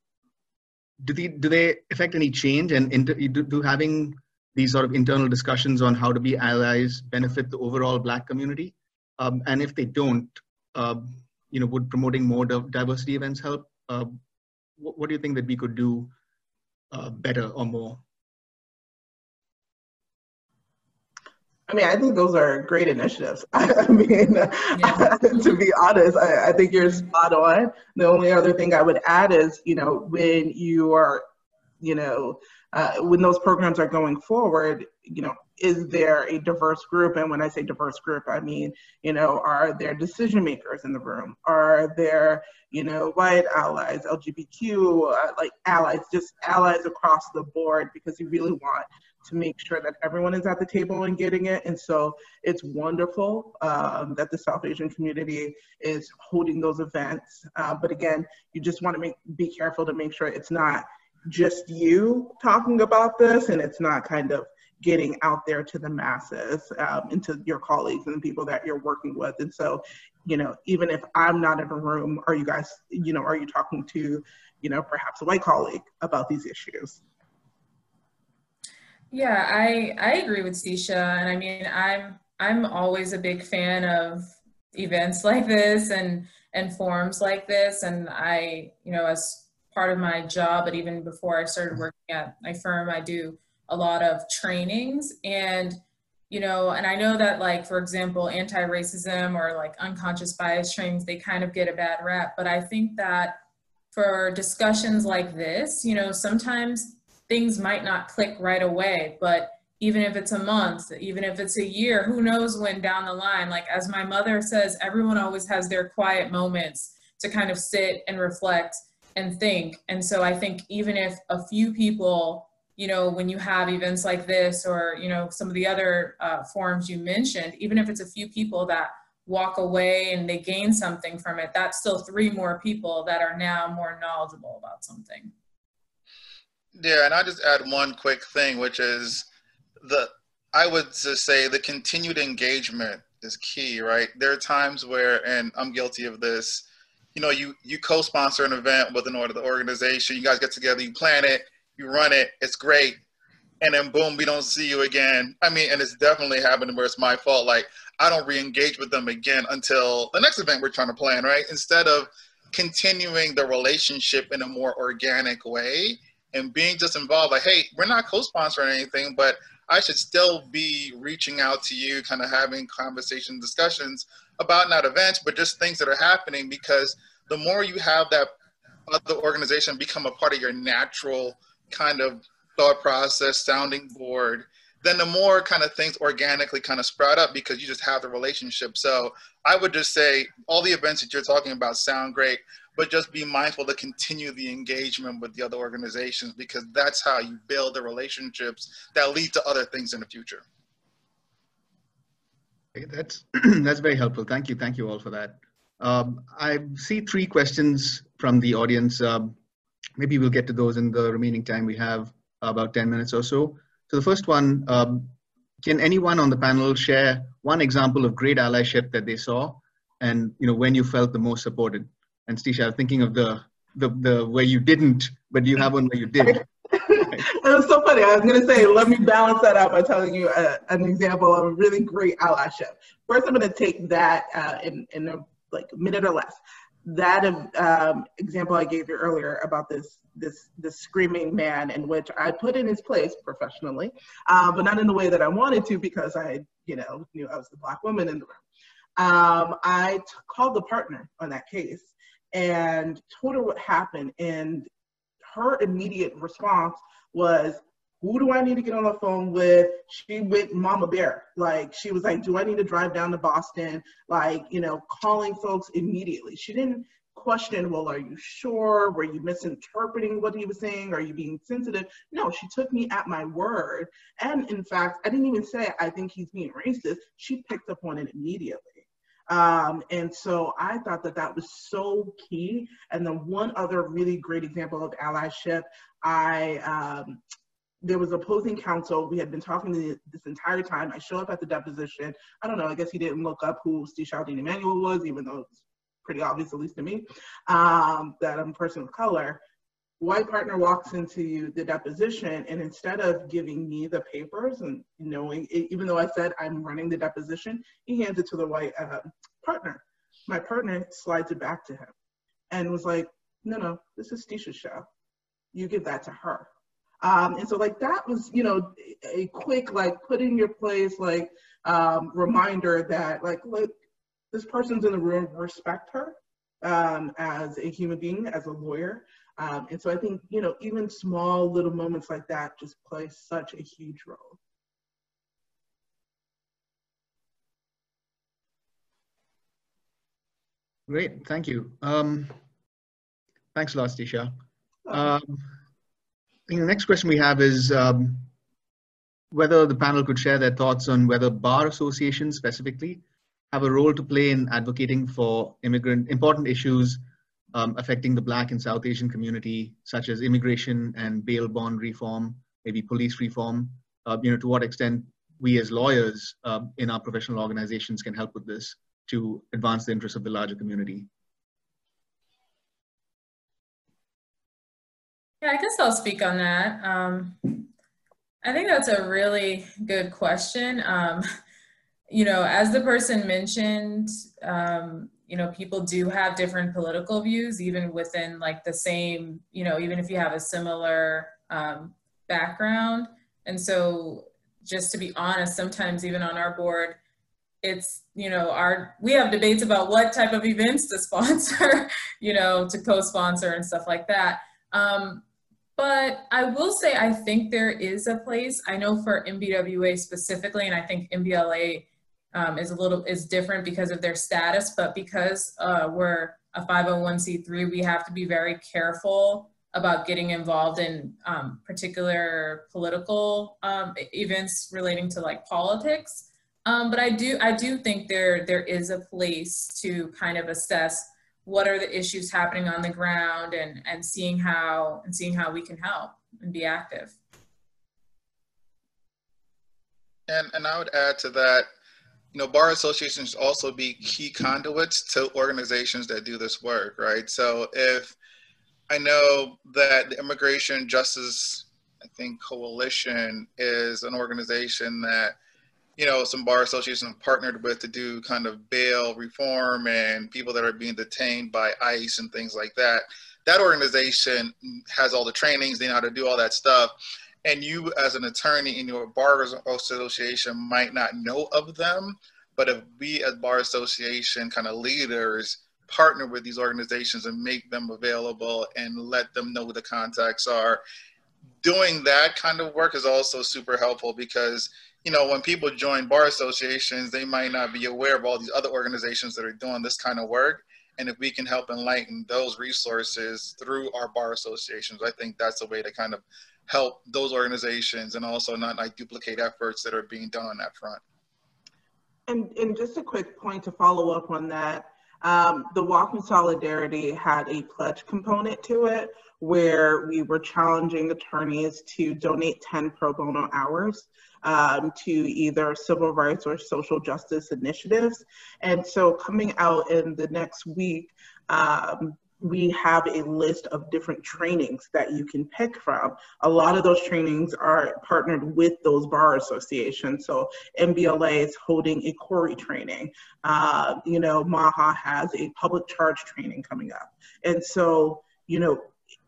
do, they, do they affect any change and inter, do, do having these sort of internal discussions on how to be allies benefit the overall Black community? Um, and if they don't, uh, you know, would promoting more diversity events help? Uh, what, what, do you think that we could do uh, better or more? I mean, I think those are great initiatives. I mean, yeah. to be honest, I, I, think you're spot on. The only other thing I would add is, you know, when you are, you know, uh, when those programs are going forward, you know, is there a diverse group? And when I say diverse group, I mean, you know, are there decision makers in the room? Are there, you know, white allies, LGBTQ, uh, like allies, just allies across the board because you really want to make sure that everyone is at the table and getting it. And so it's wonderful um, that the South Asian community is holding those events. Uh, but again, you just want to make, be careful to make sure it's not just you talking about this and it's not kind of getting out there to the masses um, and to your colleagues and the people that you're working with. And so, you know, even if I'm not in a room, are you guys, you know, are you talking to, you know, perhaps a white colleague about these issues? Yeah, I I agree with Stisha, and I mean, I'm I'm always a big fan of events like this and and forums like this, and I, you know, as part of my job, but even before I started working at my firm, I do a lot of trainings. And you know and i know that like for example anti-racism or like unconscious bias trainings they kind of get a bad rap. But i think that for discussions like this you know sometimes things might not click right away. But even if it's a month even if it's a year who knows when down the line? Like as my mother says everyone always has their quiet moments to kind of sit and reflect and think and so i think even if a few people you know, when you have events like this or, you know, some of the other uh, forums you mentioned, even if it's a few people that walk away and they gain something from it, that's still three more people that are now more knowledgeable about something. Yeah, and I just add one quick thing, which is the, I would just say the continued engagement is key, right? There are times where, and I'm guilty of this, you know, you, you co-sponsor an event with an organization, you guys get together, you plan it, you run it, it's great, and then boom, we don't see you again. I mean, and it's definitely happened where it's my fault. Like I don't re-engage with them again until the next event we're trying to plan, right? Instead of continuing the relationship in a more organic way and being just involved, like, hey, we're not co-sponsoring anything, but I should still be reaching out to you, kind of having conversation discussions about not events, but just things that are happening because the more you have that other organization become a part of your natural kind of thought process, sounding board, then the more kind of things organically kind of sprout up because you just have the relationship. So I would just say all the events that you're talking about sound great, but just be mindful to continue the engagement with the other organizations because that's how you build the relationships that lead to other things in the future. Okay, that's that's very helpful. Thank you. Thank you all for that. Um, I see three questions from the audience. Um, maybe we'll get to those in the remaining time we have, about 10 minutes or so. So the first one, um, can anyone on the panel share one example of great allyship that they saw and you know when you felt the most supported? And Stisha, I'm thinking of the, the, the where you didn't, but do you have one where you did. it was so funny. I was going to say, let me balance that out by telling you a, an example of a really great allyship. First, I'm going to take that uh, in, in a like minute or less. That um, example I gave you earlier about this this this screaming man, in which I put in his place professionally, uh, but not in the way that I wanted to because I you know knew I was the black woman in the room. Um, I t- called the partner on that case and told her what happened, and her immediate response was, who do I need to get on the phone with? She went mama bear. Like she was like, do I need to drive down to Boston? Like, you know, calling folks immediately. She didn't question, well, are you sure? Were you misinterpreting what he was saying? Are you being sensitive? No, she took me at my word. And in fact, I didn't even say, I think he's being racist. She picked up on it immediately. Um, and so I thought that that was so key. And then one other really great example of allyship, I um, there was opposing counsel. We had been talking the, this entire time. I show up at the deposition. I don't know. I guess he didn't look up who Steve Shaldine Emanuel was, even though it's pretty obvious, at least to me, um, that I'm a person of color. White partner walks into the deposition, and instead of giving me the papers and knowing, even though I said I'm running the deposition, he hands it to the white uh, partner. My partner slides it back to him and was like, "No, no, this is Stisha's show. You give that to her." Um, and so like that was, you know, a quick like put in your place like um, reminder that like look, this person's in the room, respect her um, as a human being, as a lawyer. Um, and so I think, you know, even small little moments like that just play such a huge role. Great, thank you. Um, thanks a lot, Stisha. Um, the next question we have is um, whether the panel could share their thoughts on whether bar associations specifically have a role to play in advocating for immigrant important issues um, affecting the Black and South Asian community, such as immigration and bail bond reform, maybe police reform. Uh, you know, to what extent we as lawyers uh, in our professional organizations can help with this to advance the interests of the larger community. Yeah, I guess I'll speak on that. Um, I think that's a really good question. Um, you know, as the person mentioned, um, you know, people do have different political views, even within like the same, you know, even if you have a similar um, background. And so, just to be honest, sometimes even on our board, it's you know our we have debates about what type of events to sponsor you know to co-sponsor and stuff like that um, but I will say, I think there is a place. I know for MBWA specifically, and I think MBLA um, is a little is different because of their status, but because uh, we're a 501c3, we have to be very careful about getting involved in um, particular political um, events relating to like politics. Um, but I do I do think there there is a place to kind of assess what are the issues happening on the ground and, and seeing how and seeing how we can help and be active. And, and I would add to that, you know, bar associations also be key conduits to organizations that do this work, right? So if I know that the Immigration Justice, I think, Coalition is an organization that you know, some bar associations partnered with to do kind of bail reform and people that are being detained by ICE and things like that. That organization has all the trainings, they know how to do all that stuff. And you, as an attorney in your bar association, might not know of them. But if we, as bar association kind of leaders, partner with these organizations and make them available and let them know who the contacts are, doing that kind of work is also super helpful because you know, when people join bar associations, they might not be aware of all these other organizations that are doing this kind of work. And if we can help enlighten those resources through our bar associations, I think that's a way to kind of help those organizations and also not like duplicate efforts that are being done on that front. And, and just a quick point to follow up on that. Um, the Walk in Solidarity had a pledge component to it where we were challenging attorneys to donate 10 pro bono hours um, to either civil rights or social justice initiatives. And so coming out in the next week, um, we have a list of different trainings that you can pick from. A lot of those trainings are partnered with those bar associations. So MBLA is holding a CORI training. Uh, you know, MAHA has a public charge training coming up. And so, you know,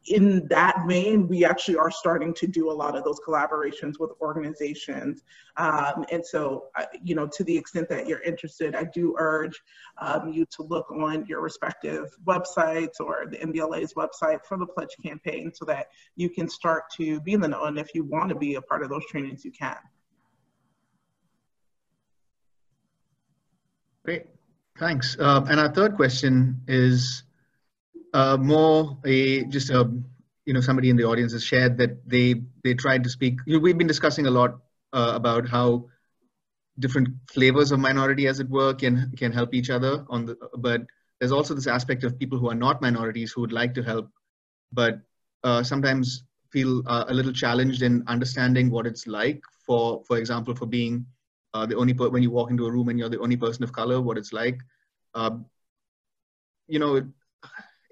in that vein, we actually are starting to do a lot of those collaborations with organizations. Um, and so, uh, you know, to the extent that you're interested, I do urge um, you to look on your respective websites or the MBLA's website for the Pledge campaign so that you can start to be in the know. And if you want to be a part of those trainings, you can. Great, thanks. Uh, and our third question is, uh, more a just a you know somebody in the audience has shared that they they tried to speak. You know, we've been discussing a lot uh, about how different flavors of minority, as it were, can can help each other. On the but there's also this aspect of people who are not minorities who would like to help, but uh, sometimes feel uh, a little challenged in understanding what it's like for for example for being uh, the only per- when you walk into a room and you're the only person of color what it's like uh, you know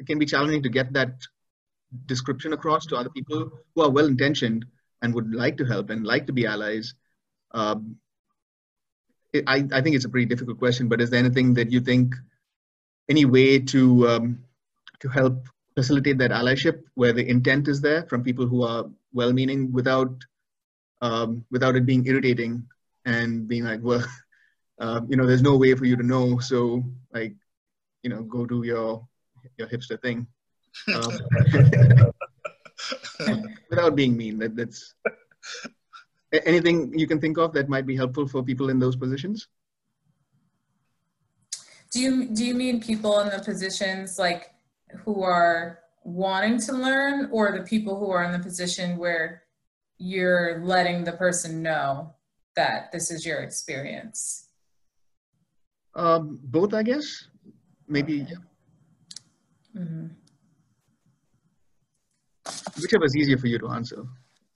it can be challenging to get that description across to other people who are well intentioned and would like to help and like to be allies. Um, it, I, I think it's a pretty difficult question, but is there anything that you think, any way to um, to help facilitate that allyship where the intent is there from people who are well-meaning without um, without it being irritating and being like, well, uh, you know, there's no way for you to know, so like, you know, go do your your hipster thing. Um, without being mean, that, that's anything you can think of that might be helpful for people in those positions. Do you do you mean people in the positions like who are wanting to learn, or the people who are in the position where you're letting the person know that this is your experience? Um, both, I guess. Maybe. Okay. Mm-hmm. Whichever is easier for you to answer.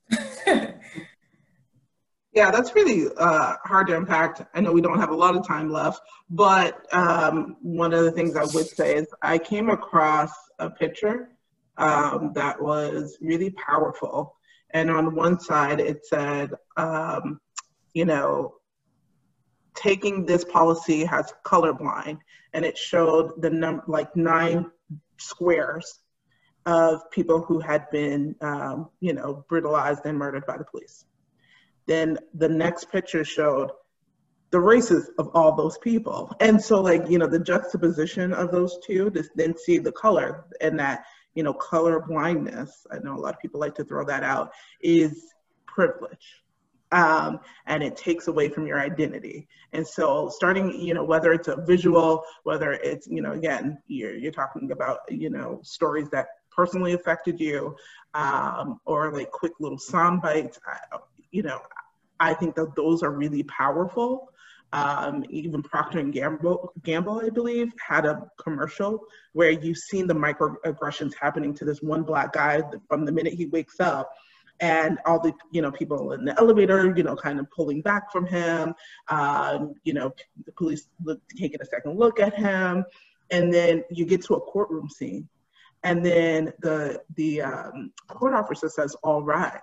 yeah, that's really uh, hard to unpack. I know we don't have a lot of time left, but um, one of the things I would say is I came across a picture um, that was really powerful. And on one side, it said, um, you know, taking this policy has colorblind, and it showed the number like nine squares of people who had been, um, you know, brutalized and murdered by the police. Then the next picture showed the races of all those people. And so like, you know, the juxtaposition of those two, to then see the color and that, you know, color blindness, I know a lot of people like to throw that out, is privilege um, and it takes away from your identity. And so starting, you know, whether it's a visual, whether it's, you know, again, you're, you're talking about, you know, stories that personally affected you um, or like quick little sound bites, I, you know, I think that those are really powerful. Um, even Procter and Gamble, Gamble, I believe, had a commercial where you've seen the microaggressions happening to this one black guy from the minute he wakes up and all the you know people in the elevator you know kind of pulling back from him. Um, you know the police look, taking a second look at him. And then you get to a courtroom scene. And then the the um, court officer says all rise.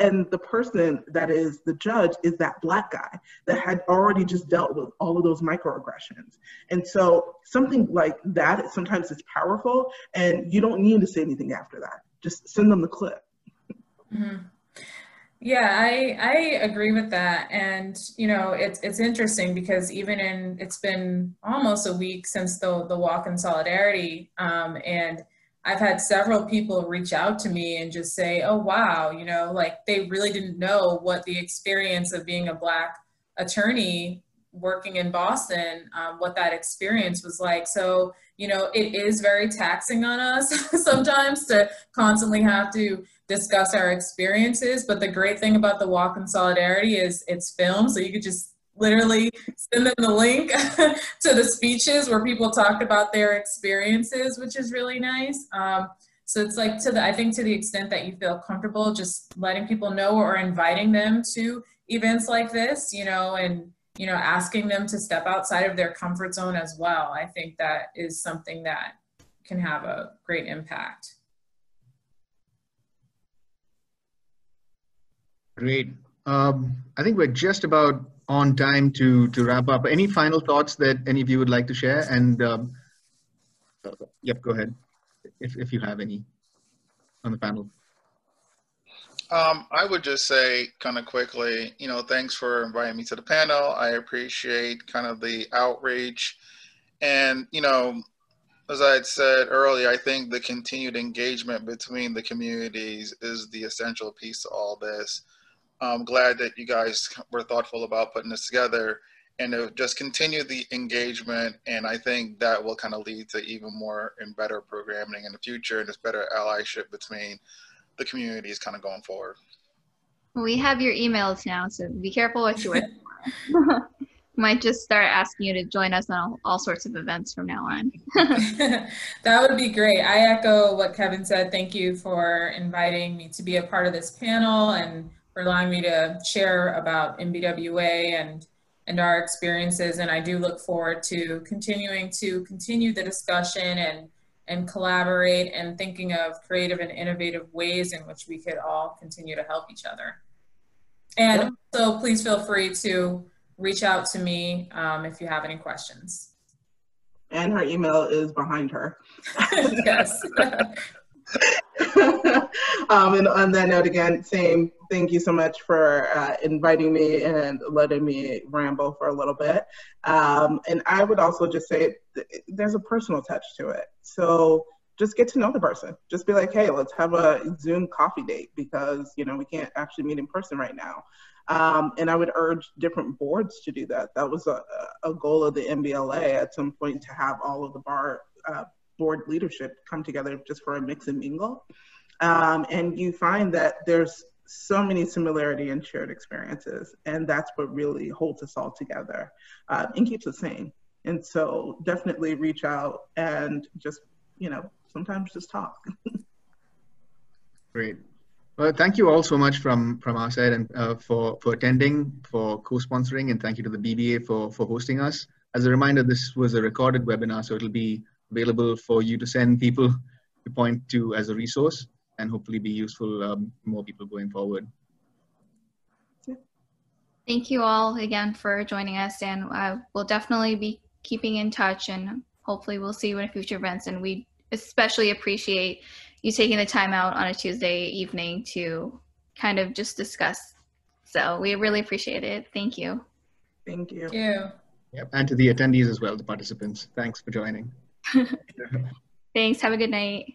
And the person that is the judge is that black guy that had already just dealt with all of those microaggressions. And so something like that sometimes is powerful and you don't need to say anything after that. Just send them the clip Mm-hmm. Yeah, I I agree with that, and you know it's it's interesting because even in it's been almost a week since the the walk in solidarity, um, and I've had several people reach out to me and just say, "Oh wow, you know, like they really didn't know what the experience of being a black attorney working in Boston, um, what that experience was like." So you know, it is very taxing on us sometimes to constantly have to discuss our experiences. But the great thing about the Walk in Solidarity is it's filmed, so you could just literally send them the link to the speeches where people talked about their experiences, which is really nice. Um, so it's like to the, I think to the extent that you feel comfortable just letting people know or inviting them to events like this, you know, and, you know, asking them to step outside of their comfort zone as well. I think that is something that can have a great impact. Great. Um, I think we're just about on time to to wrap up. Any final thoughts that any of you would like to share? And um, uh, yep, go ahead if, if you have any on the panel. Um, I would just say kind of quickly, you know, thanks for inviting me to the panel. I appreciate kind of the outreach. And, you know, as I had said earlier, I think the continued engagement between the communities is the essential piece to all this. I'm glad that you guys were thoughtful about putting this together and to just continue the engagement. And I think that will kind of lead to even more and better programming in the future and this better allyship between the communities kind of going forward. We have your emails now, so be careful what you wish. Might just start asking you to join us on all, all sorts of events from now on. that would be great. I echo what Kevin said. Thank you for inviting me to be a part of this panel and for allowing me to share about MBWA and and our experiences. And I do look forward to continuing to continue the discussion and, and collaborate and thinking of creative and innovative ways in which we could all continue to help each other. And so please feel free to reach out to me um, if you have any questions. And her email is behind her. yes. um, and on that note, again, same. Thank you so much for uh, inviting me and letting me ramble for a little bit. Um, and I would also just say th- there's a personal touch to it. So just get to know the person. Just be like, hey, let's have a Zoom coffee date because you know we can't actually meet in person right now. Um, and I would urge different boards to do that. That was a, a goal of the MBLA at some point to have all of the bar uh, board leadership come together just for a mix and mingle. Um, and you find that there's so many similarity and shared experiences, and that's what really holds us all together uh, and keeps us sane. And so definitely reach out and just, you know, sometimes just talk. Great. Well, thank you all so much from from our side and uh, for for attending, for co-sponsoring, and thank you to the BBA for for hosting us. As a reminder, this was a recorded webinar, so it'll be available for you to send people to point to as a resource and hopefully be useful um, more people going forward. Thank you all again for joining us and uh, we'll definitely be keeping in touch and hopefully we'll see you in future events and we especially appreciate you taking the time out on a Tuesday evening to kind of just discuss. So we really appreciate it. Thank you. Thank you. Thank you. Yep. And to the attendees as well, the participants. Thanks for joining. Thanks. Have a good night.